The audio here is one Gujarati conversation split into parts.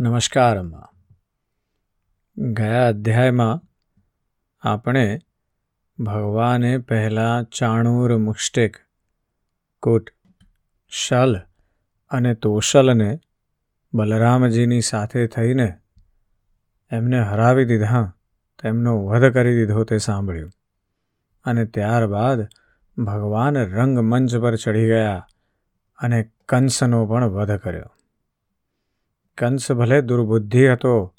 નમસ્કાર અમ્મા ગયા અધ્યાયમાં આપણે ભગવાને પહેલાં ચાણૂર મુષ્ટિક, કૂટ, શલ અને તોશલને બલરામજીની સાથે થઈને એમને હરાવી દીધા, તેમનો વધ કરી દીધો તે સાંભળ્યું. અને ત્યારબાદ ભગવાન રંગમંચ પર ચડી ગયા અને કંસનો પણ વધ કર્યો. કંસ ભલે દુર્બુદ્ધિ હતો,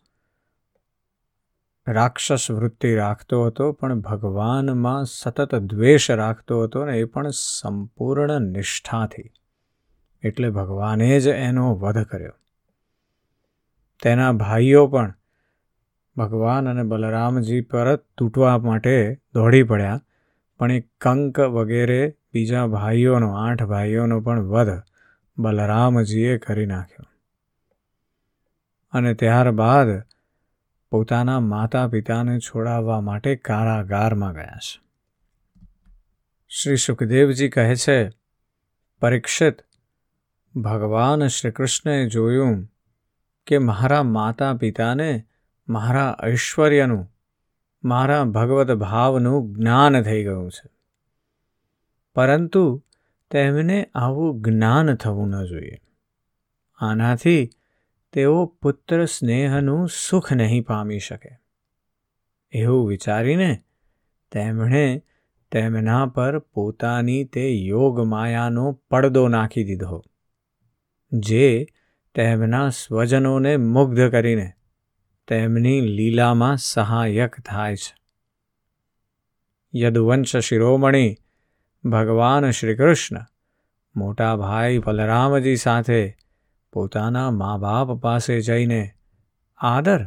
રાક્ષસ વૃત્તિ રાખતો હતો, પણ ભગવાનમાં સતત દ્વેષ રાખતો હતો ને એ પણ સંપૂર્ણ નિષ્ઠાથી એટલે ભગવાને જ એનો વધ કર્યો. તેના ભાઈઓ પણ ભગવાન અને બલરામજી પર તૂટવા માટે દોડી પડ્યા, પણ એ કંક વગેરે બીજા ભાઈઓનો, આઠ ભાઈઓનો પણ વધ બલરામજીએ કરી નાખ્યો. અને ત્યારબાદ પોતાના માતા પિતાને છોડાવવા માટે કારાગારમાં ગયા છે. શ્રી સુખદેવજી કહે છે, પરીક્ષિત, ભગવાન શ્રી કૃષ્ણએ જોયું કે મારા માતા પિતાને મારા ઐશ્વર્યનું, મારા ભગવત ભાવનું જ્ઞાન થઈ ગયું છે. પરંતુ તેમને આવું જ્ઞાન થવું ન જોઈએ. આનાથી તેઓ પુત્ર સ્નેહનું સુખ નહીં પામી શકે. એવું વિચારીને તેમણે તેમના પર પોતાની તે યોગ માયાનો પડદો નાખી દીધો, જે તેમના સ્વજનોને મુગ્ધ કરીને તેમની લીલામાં સહાયક થાય છે. યદુવંશ શિરોમણી ભગવાન શ્રી કૃષ્ણ મોટા ભાઈ બલરામજી સાથે પોતાના મા બાપ પાસે જઈને આદર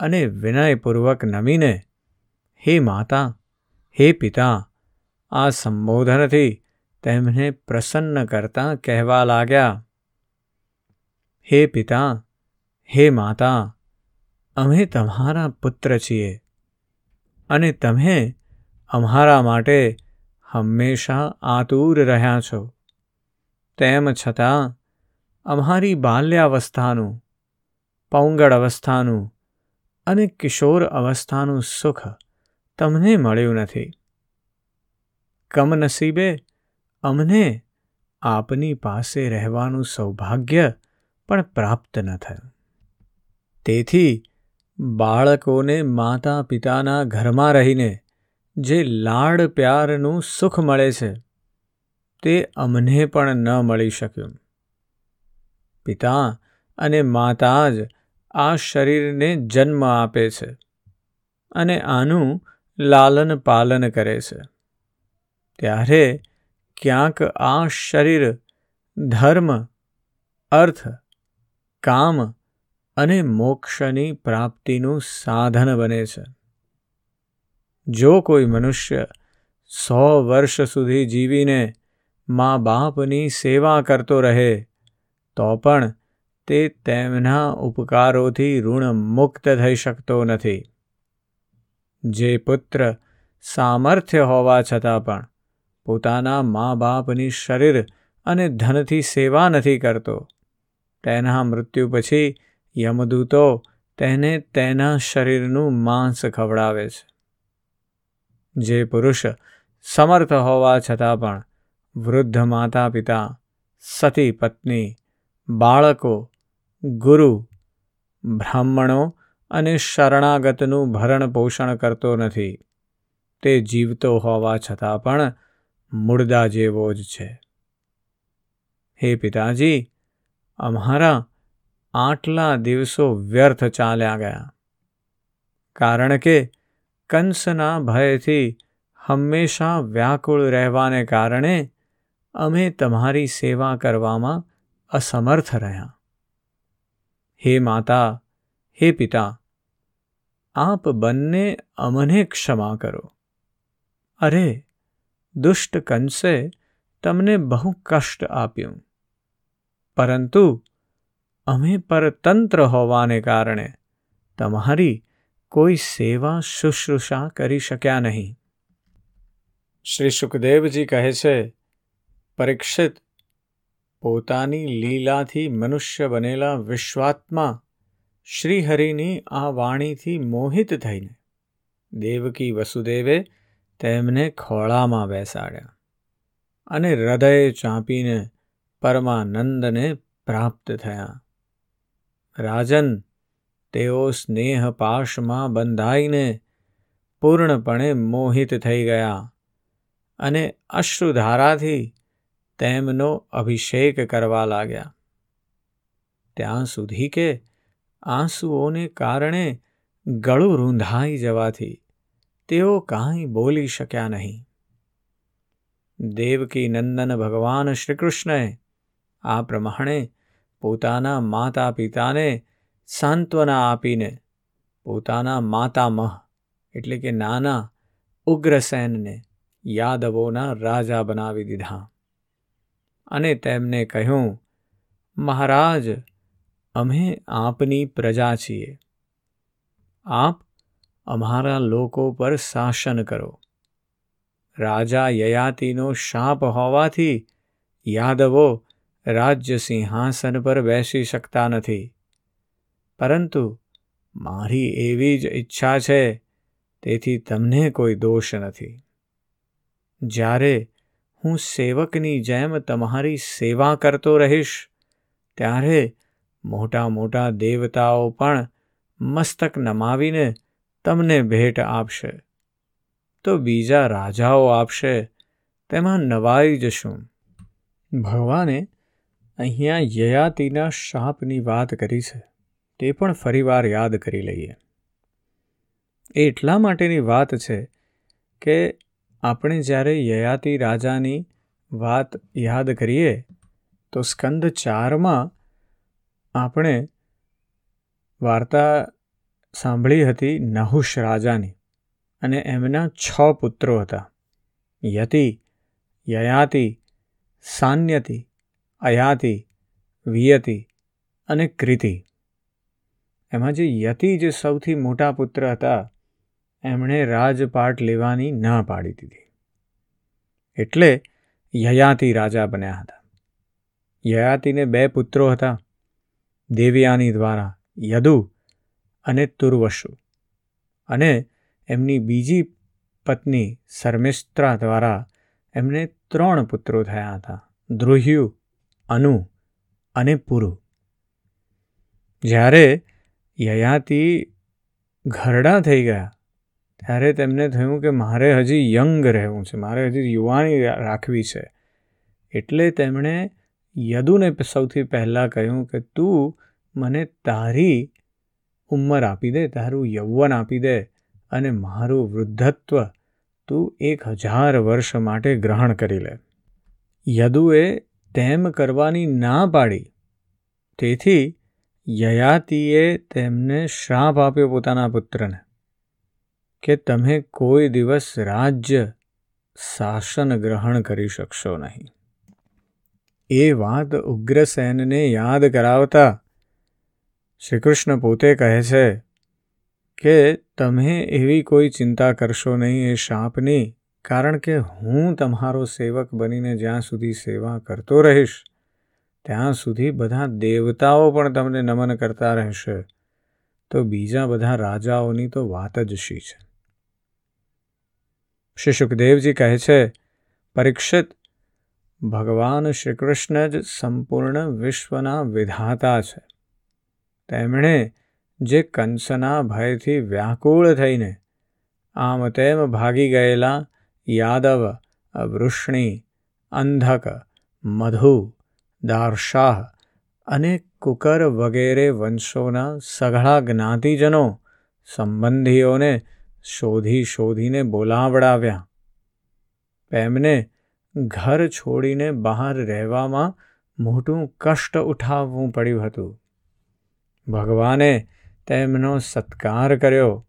અને વિનયપૂર્વક નમીને, હે માતા, હે પિતા, આ સંબોધનથી તેમને પ્રસન્ન કરતા કહેવા લાગ્યા. હે પિતા, હે માતા, અમે તમારા પુત્ર છીએ અને તમે અમારા માટે હંમેશા આતુર રહ્યા છો. તેમ છતાં અમારી બાલ્યાવસ્થાનું પૌંગળ અવસ્થાનું અને કિશોર અવસ્થાનું સુખ તમને મળ્યું નથી. કમનસીબે અમને આપની પાસે રહેવાનું સૌભાગ્ય પણ પ્રાપ્ત ન થયું. તેથી બાળકોને માતા પિતાના ઘરમાં રહીને જે લાડ પ્યારનું સુખ મળે છે, તે અમને પણ ન મળી શક્યું. પિતા અને માતા જ આ શરીરને જન્મ આપે છે અને આનું લાલન પાલન કરે છે. ત્યારે ક્યાંક આ શરીર ધર્મ, અર્થ, કામ અને મોક્ષની પ્રાપ્તિનું સાધન બને છે. જો કોઈ મનુષ્ય સો વર્ષ સુધી જીવીને મા બાપની સેવા કરતો રહે તો પણ તે તેમના ઉપકારોથી ઋણ મુક્ત થઈ શકતો નથી. જે પુત્ર સામર્થ્ય હોવા છતાં પણ પોતાના મા બાપની શરીર અને ધનથી સેવા નથી કરતો. તેના મૃત્યુ પછી યમદૂતો તેને તેના શરીરનું માંસ ખવડાવે છે. જે પુરુષ સમર્થ હોવા છતાં પણ વૃદ્ધ માતા પિતા સતી પત્ની બાળકો, ગુરુ, બ્રાહ્મણો અને શરણાગતનું ભરણ પોષણ કરતો નથી. તે જીવતો હોવા છતાં પણ મૂળદા જેવો જ છે. હે પિતાજી, અમારા આટલા દિવસો વ્યર્થ ચાલ્યા ગયા. કારણ કે કંસના ભયથી હંમેશા વ્યાકુળ રહેવાને કારણે અમે તમારી સેવા કરવામાં અસમર્થ રહ્યા. હે માતા, હે પિતા, આપ બંને અમને ક્ષમા કરો. અરે, દુષ્ટ કંસે તમને બહુ કષ્ટ આપ્યું. પરંતુ અમે પરતંત્ર હોવાને કારણે તમારી કોઈ સેવા શુશ્રુષા કરી શક્યા નહીં. શ્રી સુખદેવજી કહે છે, પરીક્ષિત પોતાની લીલાથી મનુષ્ય બનેલા વિશ્વાત્મા શ્રીહરિની આ વાણીથી મોહિત થઈને દેવકી વસુદેવે તેમને ખોળામાં બેસાડ્યા અને હૃદય ચાંપીને પરમાનંદને પ્રાપ્ત થયા. રાજન તેઓ સ્નેહ પાશમાં બંધાઈને પૂર્ણપણે મોહિત થઈ ગયા અને અશ્રુધારાથી તેમનો અભિષેક કરવા લાગ્યા. ત્યાં સુધી કે આંસુઓને કારણે ગળું રૂંધાઈ જવાથી તેઓ કાંઈ બોલી શક્યા નહીં. દેવકી નંદન ભગવાન શ્રીકૃષ્ણએ આ પ્રમાણે પોતાના માતા પિતાને સાંત્વના આપીને પોતાના માતામહ એટલે કે નાના ઉગ્રસેનને યાદવોના રાજા બનાવી દીધા. અને તેમને કહ્યું, મહારાજ, અમે આપની પ્રજા છીએ. આપ અમારા લોકો પર શાસન કરો. રાજા યયાતિનો શાપ હોવાથી યાદવો રાજ્ય સિંહાસન પર બેસી શકતા નથી. પરંતુ મારી એવી જ ઈચ્છા છે, તેથી તમને કોઈ દોષ નથી. જ્યારે હું સેવકની જેમ તમારી સેવા કરતો રહીશ. ત્યારે મોટા મોટા દેવતાઓ પણ મસ્તક નમાવીને તમને ભેટ આપશે. તો બીજા રાજાઓ આપશે, તેમાં નવાઈ જશું. ભગવાને અહીંયા યયાતિના શાપની વાત કરી છે. તે પણ ફરીવાર યાદ કરી લઈએ. એટલા માટેની વાત છે કે આપણે જ્યારે યયાતિ રાજાની વાત યાદ કરીએ, તો સ્કંદ ચારમાં આપણે વાર્તા સાંભળી હતી નહુશ રાજાની અને એમના છ પુત્રો હતા. યતિ, યયાતિ, સાન્યતિ, અયાતિ, વિયતિ અને કૃતિ. એમાં જે યતિ જે સૌથી મોટા પુત્ર હતા એમણે રાજપાટ લેવાની ના પાડી દીધી. એટલે યયાતિ રાજા બન્યા હતા. યયાતિને બે પુત્રો હતા, દેવયાની દ્વારા યદુ અને તુર્વશુ. અને એમની બીજી પત્ની શર્મિષ્ત્રા દ્વારા એમને ત્રણ પુત્રો થયા હતા દ્રુહ્યુ અનુ અને પુરુ. જ્યારે યયાતિ ઘરડા થઈ ગયા ત્યારે તેમને થયું કે મારે હજી યંગ રહેવું છે, મારે હજી યુવાની રાખવી છે. એટલે તેમણે યદુને સૌથી પહેલાં કહ્યું કે, તું મને તારી ઉંમર આપી દે, તારું યૌવન આપી દે અને મારું વૃદ્ધત્વ તું એક હજાર વર્ષ માટે ગ્રહણ કરી લે. યદુએ તેમ કરવાની ના પાડી. તેથી યયાતિએ તેમને શ્રાપ આપ્યો પોતાના પુત્રને. કે તમે કોઈ દિવસ રાજ્ય શાસન ગ્રહણ કરી શકશો નહીં. એ વાત ઉગ્રસેનને યાદ કરાવતા શ્રીકૃષ્ણ પોતે કહે છે કે તમે એવી કોઈ ચિંતા કરશો નહીં એ શાપની, કારણ કે હું તમારો સેવક બનીને જ્યાં સુધી સેવા કરતો રહીશ, ત્યાં સુધી બધા દેવતાઓ પણ તમને નમન કરતા રહેશે. તો બીજા બધા રાજાઓની તો વાત જ શી છે? શ્રી સુખદેવજી કહે છે, પરીક્ષિત ભગવાન શ્રી કૃષ્ણ જ સંપૂર્ણ વિશ્વના વિધાતા છે. તેમણે જે કંસના ભયથી વ્યાકુળ થઈને આમ તેમ ભાગી ગયેલા યાદવ, વૃષ્ણિ, અંધક, મધુ, દારશાહ અને કુકર વગેરે વંશોના સઘળા જ્ઞાતિજનો સંબંધીઓને શોધી શોધીને બોલાવડાવ્યા. તેમને ઘર છોડીને બહાર રહેવામાં મોટું કષ્ટ ઉઠાવવું પડ્યું હતું. ભગવાને તેમનો સત્કાર કર્યો,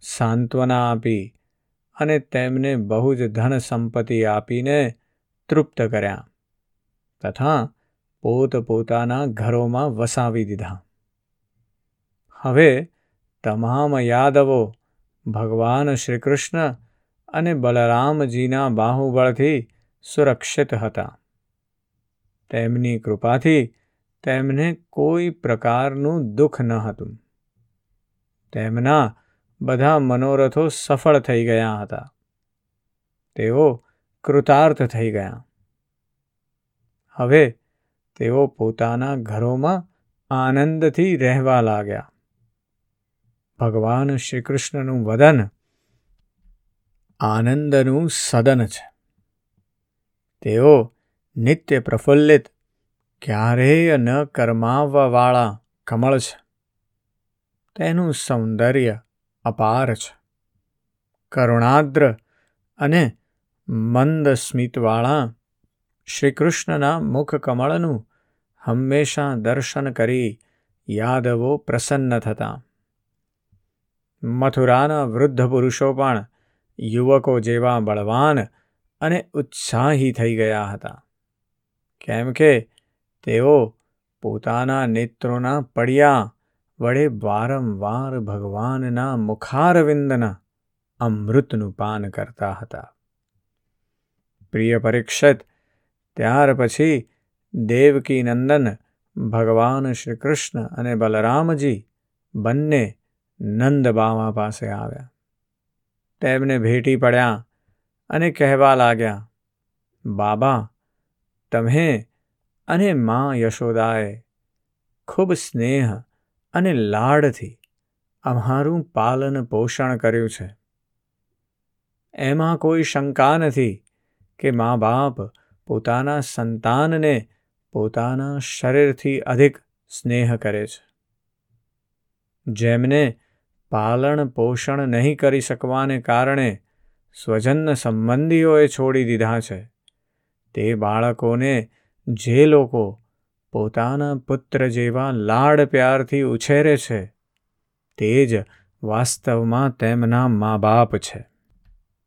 સાંત્વના આપી અને તેમને બહુ જ ધન સંપત્તિ આપીને તૃપ્ત કર્યા તથા પોતપોતાના ઘરોમાં વસાવી દીધા. હવે તમામ યાદવો ભગવાન શ્રીકૃષ્ણ અને બલરામજીના બાહુબળથી સુરક્ષિત હતા. તેમની કૃપાથી તેમને કોઈ પ્રકારનું દુઃખ ન હતું. તેમના બધા મનોરથો સફળ થઈ ગયા હતા. તેઓ કૃતાર્થ થઈ ગયા. હવે તેઓ પોતાના ઘરોમાં આનંદથી રહેવા લાગ્યા. ભગવાન શ્રી કૃષ્ણનું વદન આનંદનું સદન છે. તેઓ નિત્ય પ્રફુલ્લિત, ક્યારેય ન કરમાવવાવાળા કમળ છે. તેનું સૌંદર્ય અપાર છે. કરુણાદ્ર અને મંદ સ્મિતવાળા શ્રીકૃષ્ણના મુખ કમળનું હંમેશા દર્શન કરી યાદવો પ્રસન્ન થતા. મથુરાના વૃદ્ધ પુરુષો પણ યુવકો જેવા બળવાન અને ઉત્સાહી થઈ ગયા હતા. કેમ કે તેઓ પોતાના નેત્રોના પડ્યા વડે વારંવાર ભગવાનના મુખારવિંદના અમૃતનું પાન કરતા હતા. પ્રિય પરીક્ષિત, ત્યાર પછી દેવકી નંદન ભગવાન શ્રી કૃષ્ણ અને બલરામજી બંને નંદબાવા પાસે આવ્યા. તેમને ભેટી પડ્યા અને કહેવા લાગ્યા, બાબા, તમે અને મા યશોદાએ ખૂબ સ્નેહ અને લાડથી અમારું પાલન પોષણ કર્યું છે. એમાં કોઈ શંકા નથી કે મા બાપ પોતાના સંતાનને પોતાના શરીરથી અધિક સ્નેહ કરે છે. જેમને પાલન પોષણ નહીં કરી શકવાને કારણે સ્વજન સંબંધીઓએ છોડી દીધા છે. તે બાળકોને જે લોકો પોતાના પુત્ર જેવા લાડ પ્યારથી ઉછેરે છે, તે જ વાસ્તવમાં તેમના મા બાપ છે.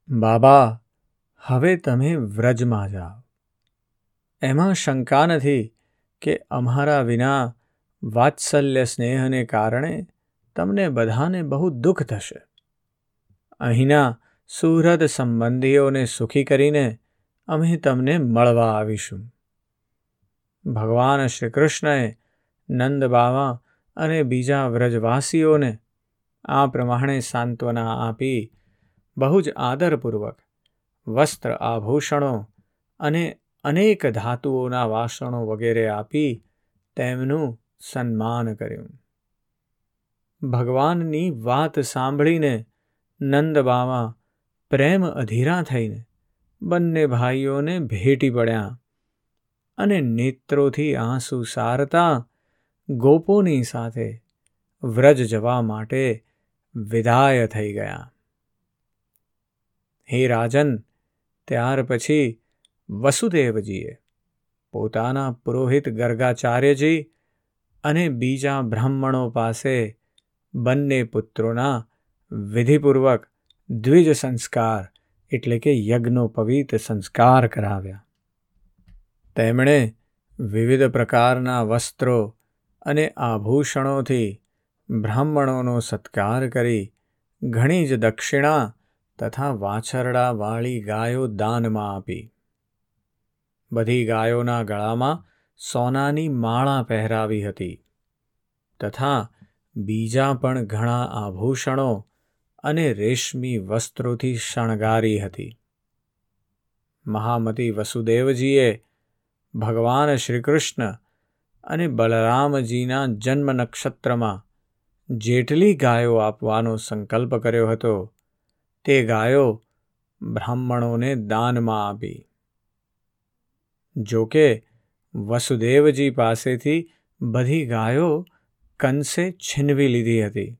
બાબા, હવે તમે વ્રજમાં જાઓ. એમાં શંકા નથી કે અમારા વિના વાત્સલ્ય સ્નેહને કારણે તમને બધાને બહુ દુઃખ થશે. અહીંના સુહૃદ સંબંધીઓને સુખી કરીને અમે તમને મળવા આવીશું. ભગવાન શ્રી કૃષ્ણએ નંદ બાવા અને બીજા વ્રજવાસીઓને આ પ્રમાણે સાંત્વના આપી બહુ જ આદરપૂર્વક વસ્ત્ર આભૂષણો અને અનેક ધાતુઓના વાસણો વગેરે આપી તેમનું સન્માન કર્યું. ભગવાનની વાત સાંભળીને નંદબાવા પ્રેમ અધીરા થઈને બંને ભાઈઓને ભેટી પડ્યા અને નેત્રોથી આંસુ સારતા ગોપોની સાથે વ્રજ જવા માટે વિદાય થઈ ગયા. હે રાજન, ત્યાર પછી વસુદેવજીએ પોતાના પુરોહિત ગર્ગાચાર્યજી અને બીજા બ્રાહ્મણો પાસે બંને પુત્રોના વિધિપૂર્વક દ્વિજ સંસ્કાર, એટલે કે યજ્ઞોપવિત સંસ્કાર કરાવ્યા. તેમણે વિવિધ પ્રકારના વસ્ત્રો અને આભૂષણોથી બ્રાહ્મણોનો સત્કાર કરી ઘણી જ દક્ષિણા તથા વાછરડાવાળી ગાયો દાનમાં આપી. બધી ગાયોના ગળામાં સોનાની માળા પહેરાવી હતી તથા બીજા પણ ઘણા આભૂષણો અને રેશમી વસ્ત્રોથી શણગારી હતી. મહામતી વસુદેવજીએ ભગવાન શ્રીકૃષ્ણ અને બલરામજીના જન્મ નક્ષત્રમાં જેટલી ગાયો આપવાનો સંકલ્પ કર્યો હતો, તે ગાયો બ્રાહ્મણોને દાનમાં આપી. જોકે વસુદેવજી પાસેથી બધી ગાયો કંસે છીનવી લીધી હતી.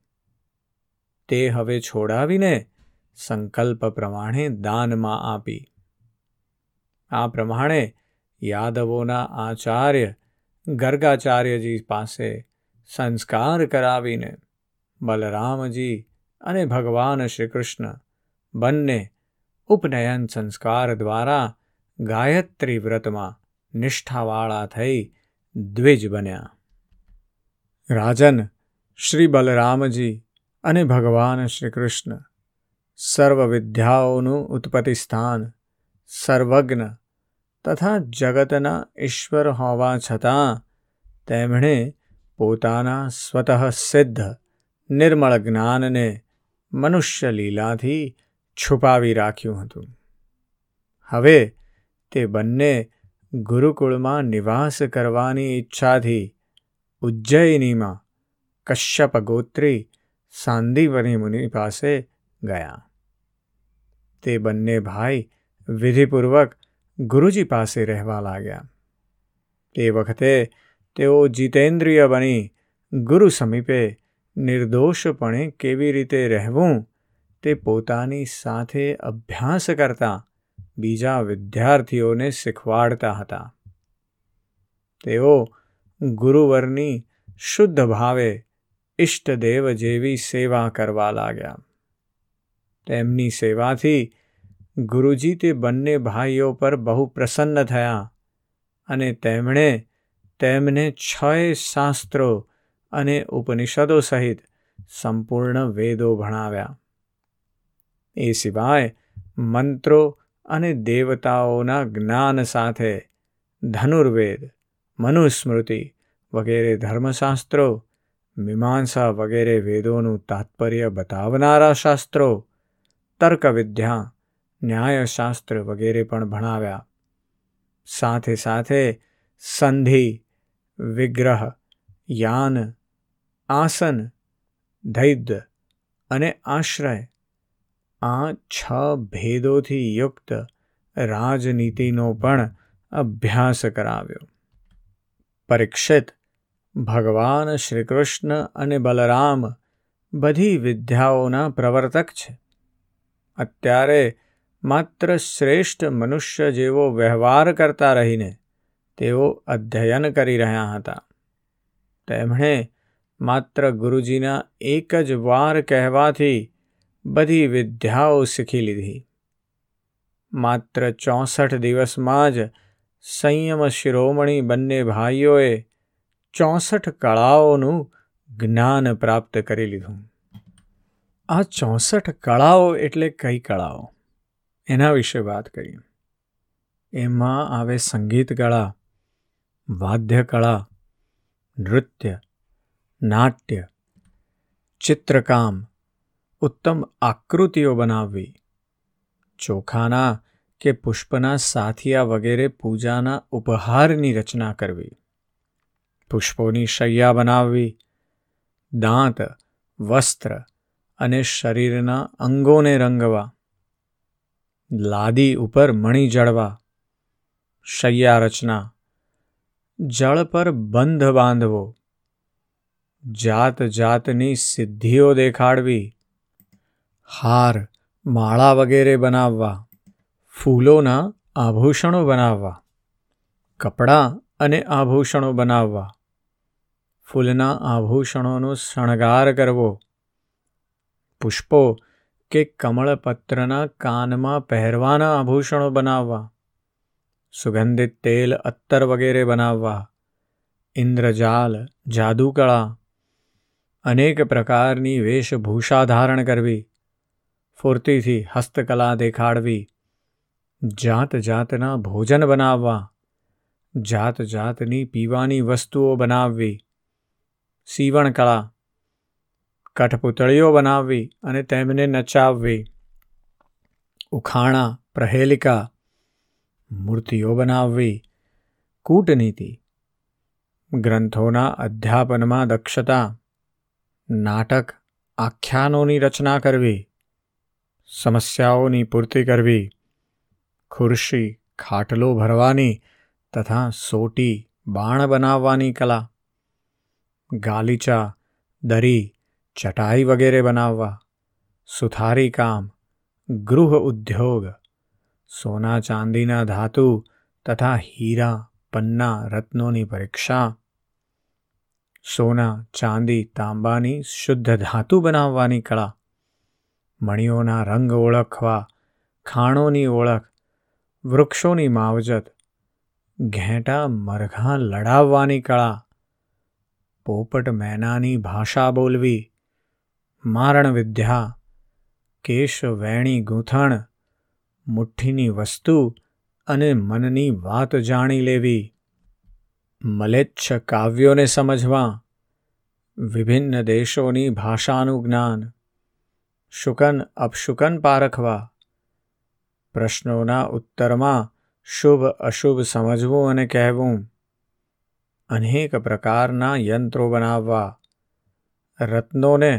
તે હવે છોડાવીને સંકલ્પ પ્રમાણે દાનમાં આપી. આ પ્રમાણે યાદવોના આચાર્ય ગર્ગાચાર્યજી પાસે સંસ્કાર કરાવીને બલરામજી અને ભગવાન શ્રી કૃષ્ણ બંને ઉપનયન સંસ્કાર દ્વારા ગાયત્રી વ્રતમાં નિષ્ઠાવાળા થઈ દ્વિજ બન્યા. રાજન, શ્રી બલરામજી અને ભગવાન શ્રી કૃષ્ણ સર્વ વિદ્યાઓનું ઉત્પત્તિ સ્થાન સર્વજ્ઞ તથા જગતના ઈશ્વર હોવા છતાં તેમણે પોતાના સ્વતઃ સિદ્ધ, નિર્મળ જ્ઞાનને મનુષ્ય લીલાથી છુપાવી રાખ્યું હતું. હવે તે બંને ગુરુકુળમાં નિવાસ કરવાની ઈચ્છાથી ઉજ્જૈનીમાં કશ્યપ ગોત્રી સાંદીવની મુનિ પાસે ગયા. તે બંને ભાઈ વિધિપૂર્વક ગુરુજી પાસે રહેવા લાગ્યા. તે વખતે તેઓ જીતેન્દ્રિય બની ગુરુ સમીપે નિર્દોષપણે કેવી રીતે રહેવું તે પોતાની સાથે અભ્યાસ કરતા બીજા વિદ્યાર્થીઓને શીખવાડતા હતા. તેઓ ગુરુવરની શુદ્ધ ભાવે ઇષ્ટદેવ જેવી સેવા કરવા લાગ્યા. તેમની સેવાથી ગુરુજી તે બંને ભાઈઓ પર બહુ પ્રસન્ન થયા અને તેમણે તેમને છ શાસ્ત્રો અને ઉપનિષદો સહિત સંપૂર્ણ વેદો ભણાવ્યા. એ સિવાય મંત્રો અને દેવતાઓના જ્ઞાન સાથે ધનુર્વેદ, મનુસ્મૃતિ વગેરે ધર્મશાસ્ત્રો, મીમાંસા વગેરે વેદોનું તાત્પર્ય બતાવનારા શાસ્ત્રો, તર્કવિદ્યા, ન્યાયશાસ્ત્ર વગેરે પણ ભણાવ્યા. સાથે સાથે સંધિ, વિગ્રહ, યાન, આસન, ધૈદ્ય અને આશ્રય આ છ ભેદોથી યુક્ત રાજનીતિનો પણ અભ્યાસ કરાવ્યો. પરીક્ષિત ભગવાન શ્રીકૃષ્ણ અને બલરામ બધી વિદ્યાઓના પ્રવર્તક છે. અત્યારે માત્ર શ્રેષ્ઠ મનુષ્ય જેવો વ્યવહાર કરતા રહીને તેઓ અધ્યયન કરી રહ્યા હતા. તેમણે માત્ર ગુરુજીના એક જ વાર કહેવાથી બધી વિદ્યાઓ શીખી લીધી. માત્ર ચોસઠ દિવસમાં જ સંયમ શિરોમણી બંને ભાઈઓએ ચોસઠ કળાઓનું જ્ઞાન પ્રાપ્ત કરી લીધું. આ ચોસઠ કળાઓ એટલે કઈ કળાઓ? એના વિશે વાત કરીએ. એમાં આવે સંગીત કળા, વાદ્ય કળા, નૃત્ય, નાટ્ય, ચિત્રકામ, ઉત્તમ આકૃતિઓ બનાવવી, ચોખાના કે પુષ્પના સાથિયા વગેરે પૂજાના ઉપહારની રચના કરવી. પુષ્પોની શૈયા બનાવવી, દાંત, વસ્ત્ર અને શરીરના અંગોને રંગવા, લાદી ઉપર મણી જળવા, શૈયા રચના, જળ પર બંધ બાંધવો જાત જાતની સિદ્ધિઓ દેખાડવી, હાર, માળા વગેરે બનાવવા, ફૂલોના આભૂષણો બનાવવા, કપડાં અને આભૂષણો બનાવવા ફૂલના આભૂષણોનો શણગાર કરવો. પુષ્પો કે કમળપત્રના કાનમાં પહેરવાના આભૂષણો બનાવવા. સુગંધિત તેલ અત્તર વગેરે બનાવવા. ઇન્દ્રજાલ, જાદુકળા. અનેક પ્રકારની વેશભૂષા ધારણ કરવી. ફૂર્તિથી હસ્તકલા દેખાડવી. જાત જાતના ભોજન બનાવવા. જાત જાતની પીવાની વસ્તુઓ બનાવવી. સીવણકળા, કઠપુતળીઓ બનાવવી અને તેમને નચાવવી, ઉખાણા, પ્રહેલિકા, મૂર્તિઓ બનાવવી, કૂટનીતિ, ગ્રંથોના અધ્યાપનમાં દક્ષતા, નાટક, આખ્યાનોની રચના કરવી, સમસ્યાઓની પૂર્તિ કરવી, ખુરશી, ખાટલો ભરવાની તથા સોટી, બાણ બનાવવાની કલા. ગાલીચા, દરી, ચટાઈ વગેરે બનાવવા, સુથારી કામ, ગૃહ ઉદ્યોગ, સોના ચાંદીના ધાતુ તથા હીરા, પન્ના, રત્નોની પરીક્ષા, સોના, ચાંદી, તાંબાની શુદ્ધ ધાતુ બનાવવાની કળા, મણીઓના રંગ ઓળખવા, ખાણોની ઓળખ, વૃક્ષોની માવજત, ઘેંટા મરઘા લડાવવાની કળા પોપટ મેનાની ભાષા બોલવી, મારણ વિદ્યા, કેશ વેણી ગૂંથણ, મુઠ્ઠીની વસ્તુ અને મનની વાત જાણી લેવી. મલેચ્છ કાવ્યોને સમજવા, વિભિન્ન દેશોની ભાષાનું જ્ઞાન, શુકન અપશુકન પારખવા, પ્રશ્નોના ઉત્તરમાં શુભ અશુભ સમજવું અને કહેવું. અનેક પ્રકારના યંત્રો બનાવવા રત્નોને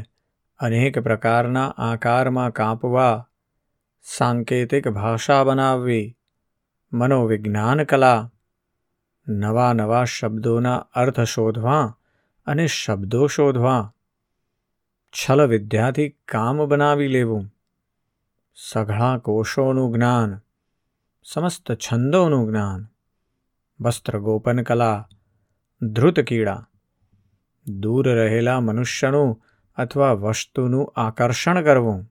અનેક પ્રકારના આકારમાં કાપવા સાંકેતિક ભાષા બનાવવી મનોવિજ્ઞાન કલા નવા નવા શબ્દોના અર્થ શોધવા અને શબ્દો શોધવા છલ વિદ્યાથી કામ બનાવી લેવું સઘળા કોષોનું જ્ઞાન સમસ્ત છંદોનું જ્ઞાન વસ્ત્ર ગોપન કલા ધ્રુત કીડા દૂર રહેલા મનુષ્યનું અથવા વસ્તુનું આકર્ષણ કરવું.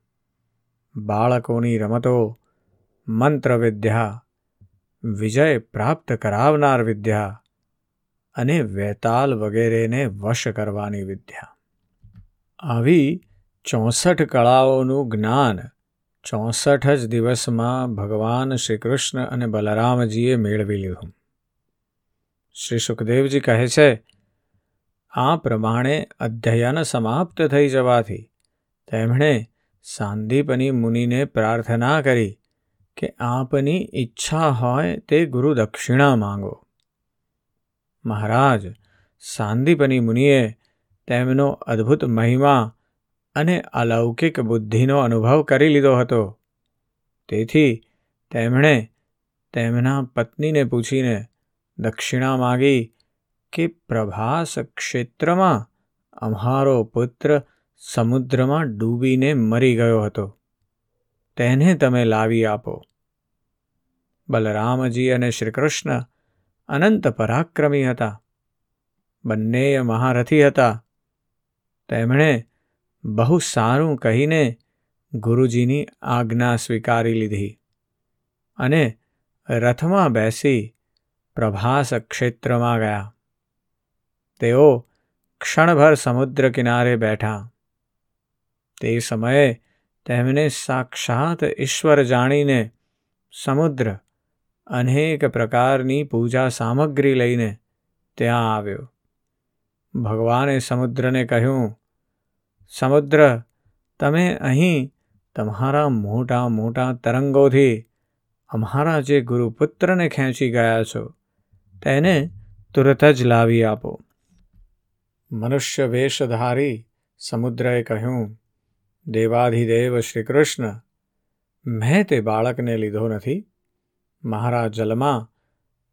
બાળકોની રમતો મંત્ર વિદ્યા વિજય પ્રાપ્ત કરાવનાર વિદ્યા અને વેતાલ વગેરેને વશ કરવાની વિદ્યા. આવી ચોસઠ કળાઓનું જ્ઞાન ચોસઠ જ દિવસમાં ભગવાન શ્રી કૃષ્ણ અને બલરામજીએ મેળવી લીધું. શ્રી સુખદેવજી કહે છે, આ પ્રમાણે અધ્યયન સમાપ્ત થઈ જવાથી તેમણે સાંદીપની મુનિને પ્રાર્થના કરી કે આપની ઈચ્છા હોય તે ગુરુ દક્ષિણા માંગો. મહારાજ સાંદીપની મુનિએ તેમનો અદ્ભુત મહિમા અને અલૌકિક બુદ્ધિનો અનુભવ કરી લીધો હતો. તેથી તેમણે તેમના પત્નીને પૂછીને દક્ષિણા માગી કે પ્રભાસ ક્ષેત્રમાં અમારો પુત્ર સમુદ્રમાં ડૂબીને મરી ગયો હતો. તેને તમે લાવી આપો. બલરામજી અને શ્રીકૃષ્ણ અનંત પરાક્રમી હતા. બંને મહારથી હતા. તેમણે બહુ સારું કહીને ગુરુજીની આજ્ઞા સ્વીકારી લીધી અને રથમાં બેસી પ્રભાસ ક્ષેત્રમાં ગયા. તેઓ ક્ષણભર સમુદ્ર કિનારે બેઠા. તે સમયે તેમને સાક્ષાત ઈશ્વર જાણીને સમુદ્ર અનેક પ્રકારની પૂજા સામગ્રી લઈને ત્યાં આવ્યો. ભગવાને સમુદ્રને કહ્યું, સમુદ્ર, તમે અહીં તમારા મોટા મોટા તરંગોથી અમારા જે ગુરુપુત્રને ખેંચી ગયા છો તેને તુરત જ લાવી આપો. મનુષ્ય વેશધારી સમુદ્રએ કહ્યું, દેવાધિદેવ શ્રી કૃષ્ણ મેં તે બાળકને લીધો નથી? મારા જલમાં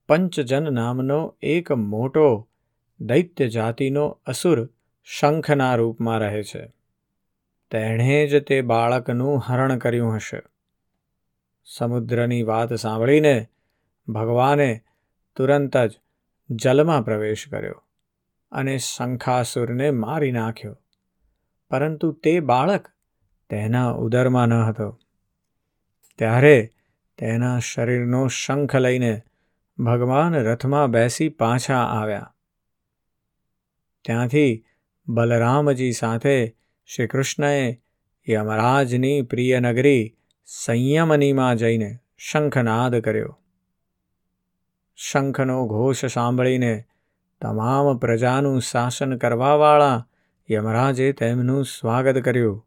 પંચજન નામનો એક મોટો દૈત્ય જાતિનો અસુર શંખના રૂપમાં રહે છે. તેણે જ તે બાળકનું હરણ કર્યું હશે. સમુદ્રની વાત સાંભળીને ભગવાને તુરંત જ જલમાં પ્રવેશ કર્યો અને શંખાસુરને મારી નાખ્યો. પરંતુ તે બાળક તેના ઉદરમાં ન હતો. ત્યારે તેના શરીરનો શંખ લઈને ભગવાન રથમાં બેસી પાછા આવ્યા. ત્યાંથી બલરામજી સાથે શ્રી કૃષ્ણએ યમરાજની પ્રિય નગરી સંયમનીમાં જઈને શંખનાદ કર્યો. શંખનો ઘોષ સાંભળીને તમામ પ્રજાનું શાસન કરવાવાળા યમરાજે તેમનું સ્વાગત કર્યું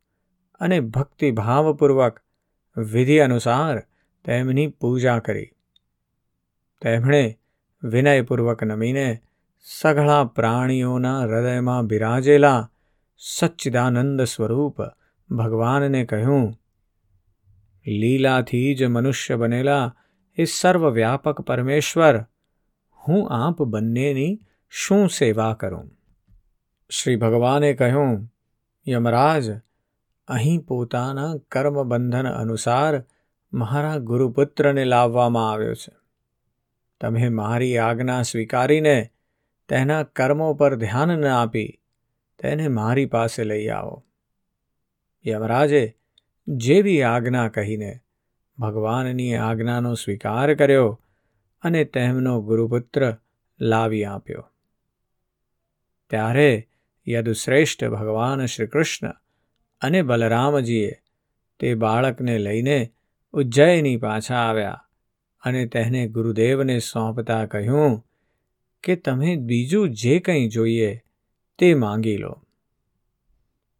અને ભક્તિભાવપૂર્વક વિધિ અનુસાર તેમની પૂજા કરી. તેમણે વિનયપૂર્વક નમીને સઘળા પ્રાણીઓના હૃદયમાં બિરાજેલા સચ્ચિદાનંદ સ્વરૂપ ભગવાનને કહ્યું, લીલાથી જ મનુષ્ય બનેલા એ સર્વવ્યાપક પરમેશ્વર, હું આપ બંનેની શું સેવા કરું? શ્રી ભગવાને કહ્યું, યમરાજ, અહીં પોતાના કર્મબંધન અનુસાર મારા ગુરુપુત્રને લાવવામાં આવ્યો છે. તમે મારી આજ્ઞા સ્વીકારીને તેના કર્મો પર ધ્યાન ન આપી તેને મારી પાસે લઈ આવો. યમરાજે જેવી આજ્ઞા કહીને ભગવાનની આજ્ઞાનો સ્વીકાર કર્યો અને તેમનો ગુરુપુત્ર લાવી આપ્યો. ત્યારે યદુશ્રેષ્ઠ ભગવાન શ્રી કૃષ્ણ અને બલરામજીએ તે બાળકને લઈને ઉજ્જૈની પાછા આવ્યા અને તેને ગુરુદેવને સોંપતા કહ્યું કે, તમે બીજું જે કંઈ જોઈએ તે માંગી લો.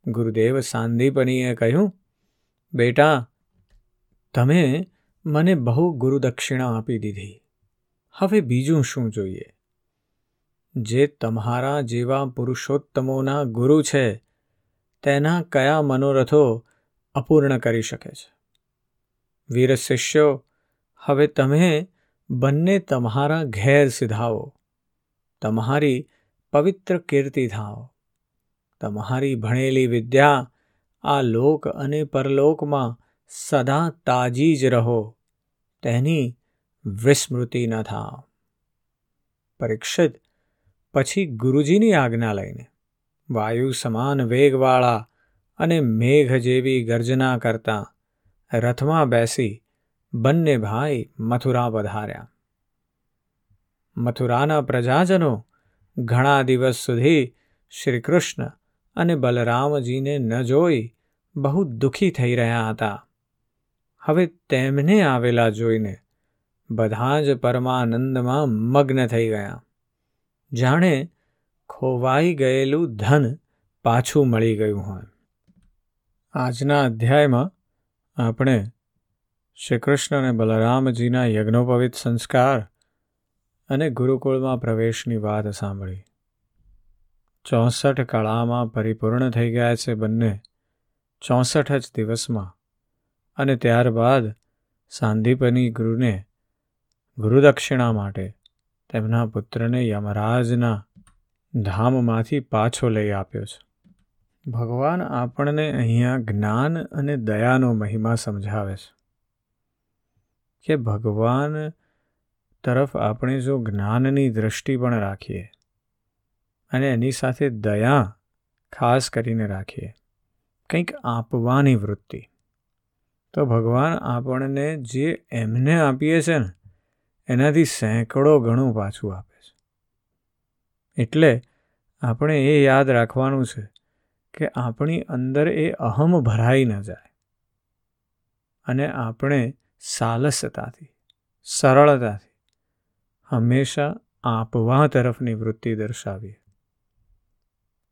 ગુરુદેવ સાંદીપનીએ કહ્યું, બેટા તમે મને બહુ ગુરુદક્ષિણા આપી દીધી. હવે બીજું શું જોઈએ? જે તમારા જેવા પુરુષોત્તમોના ગુરુ છે, તેના કયા મનોરથો અપૂર્ણ કરી શકે છે? વીર શિષ્યો, હવે તમે બંને તમારા ઘેર સિધાવો. તમારી પવિત્ર કીર્તિ થાઓ. તમારી ભણેલી વિદ્યા આ લોક અને પરલોકમાં સદા તાજી જ રહો તેની વિસ્મૃતિ ન થાવ પરીક્ષિત પછી ગુરુજીની આજ્ઞા લઈને વાયુ સમાન વેગવાળા અને મેઘ જેવી ગર્જના કરતા રથમાં બેસી બંને ભાઈ મથુરા વધાર્યા મથુરાના પ્રજાજનો ઘણા દિવસ સુધી શ્રીકૃષ્ણ અને બલરામજીને ન જોઈ બહુ દુઃખી થઈ રહ્યા હતા હવે તેમને આવેલા જોઈને બધા જ પરમાનંદમાં મગ્ન થઈ ગયા. જાણે ખોવાઈ ગયેલું ધન પાછું મળી ગયું હોય. આજના અધ્યાયમાં આપણે શ્રી કૃષ્ણ અને બલરામજીના યજ્ઞોપવિત સંસ્કાર અને ગુરુકુળમાં પ્રવેશની વાત સાંભળી. ચોસઠ કળામાં પરિપૂર્ણ થઈ ગયા છે બંને. ચોસઠ જ દિવસમાં અને ત્યારબાદ સાંદીપની ગુરુને ગુરુદક્ષિણા માટે તેમના પુત્રને યમરાજના ધામમાંથી પાછો લઈ આપ્યો છે. ભગવાન આપણને અહીંયા જ્ઞાન અને દયાનો મહિમા સમજાવે છે કે ભગવાન તરફ આપણે જો જ્ઞાનની દૃષ્ટિ પણ રાખીએ અને એની સાથે દયા ખાસ કરીને રાખીએ, કંઈક આપવાની વૃત્તિ. તો ભગવાન આપણને જે એમને આપીએ છે ને, એનાથી સેંકડો ઘણું પાછું આપે છે. એટલે આપણે એ યાદ રાખવાનું છે કે આપણી અંદર એ અહમ ભરાઈ ન જાય અને આપણે સાલસતાથી સરળતાથી હંમેશા આપવા તરફની વૃત્તિ દર્શાવીએ.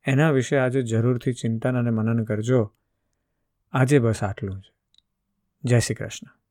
એના વિશે આજે જરૂરથી ચિંતન અને મનન કરજો. આજે બસ આટલું જ. જય શ્રી કૃષ્ણ.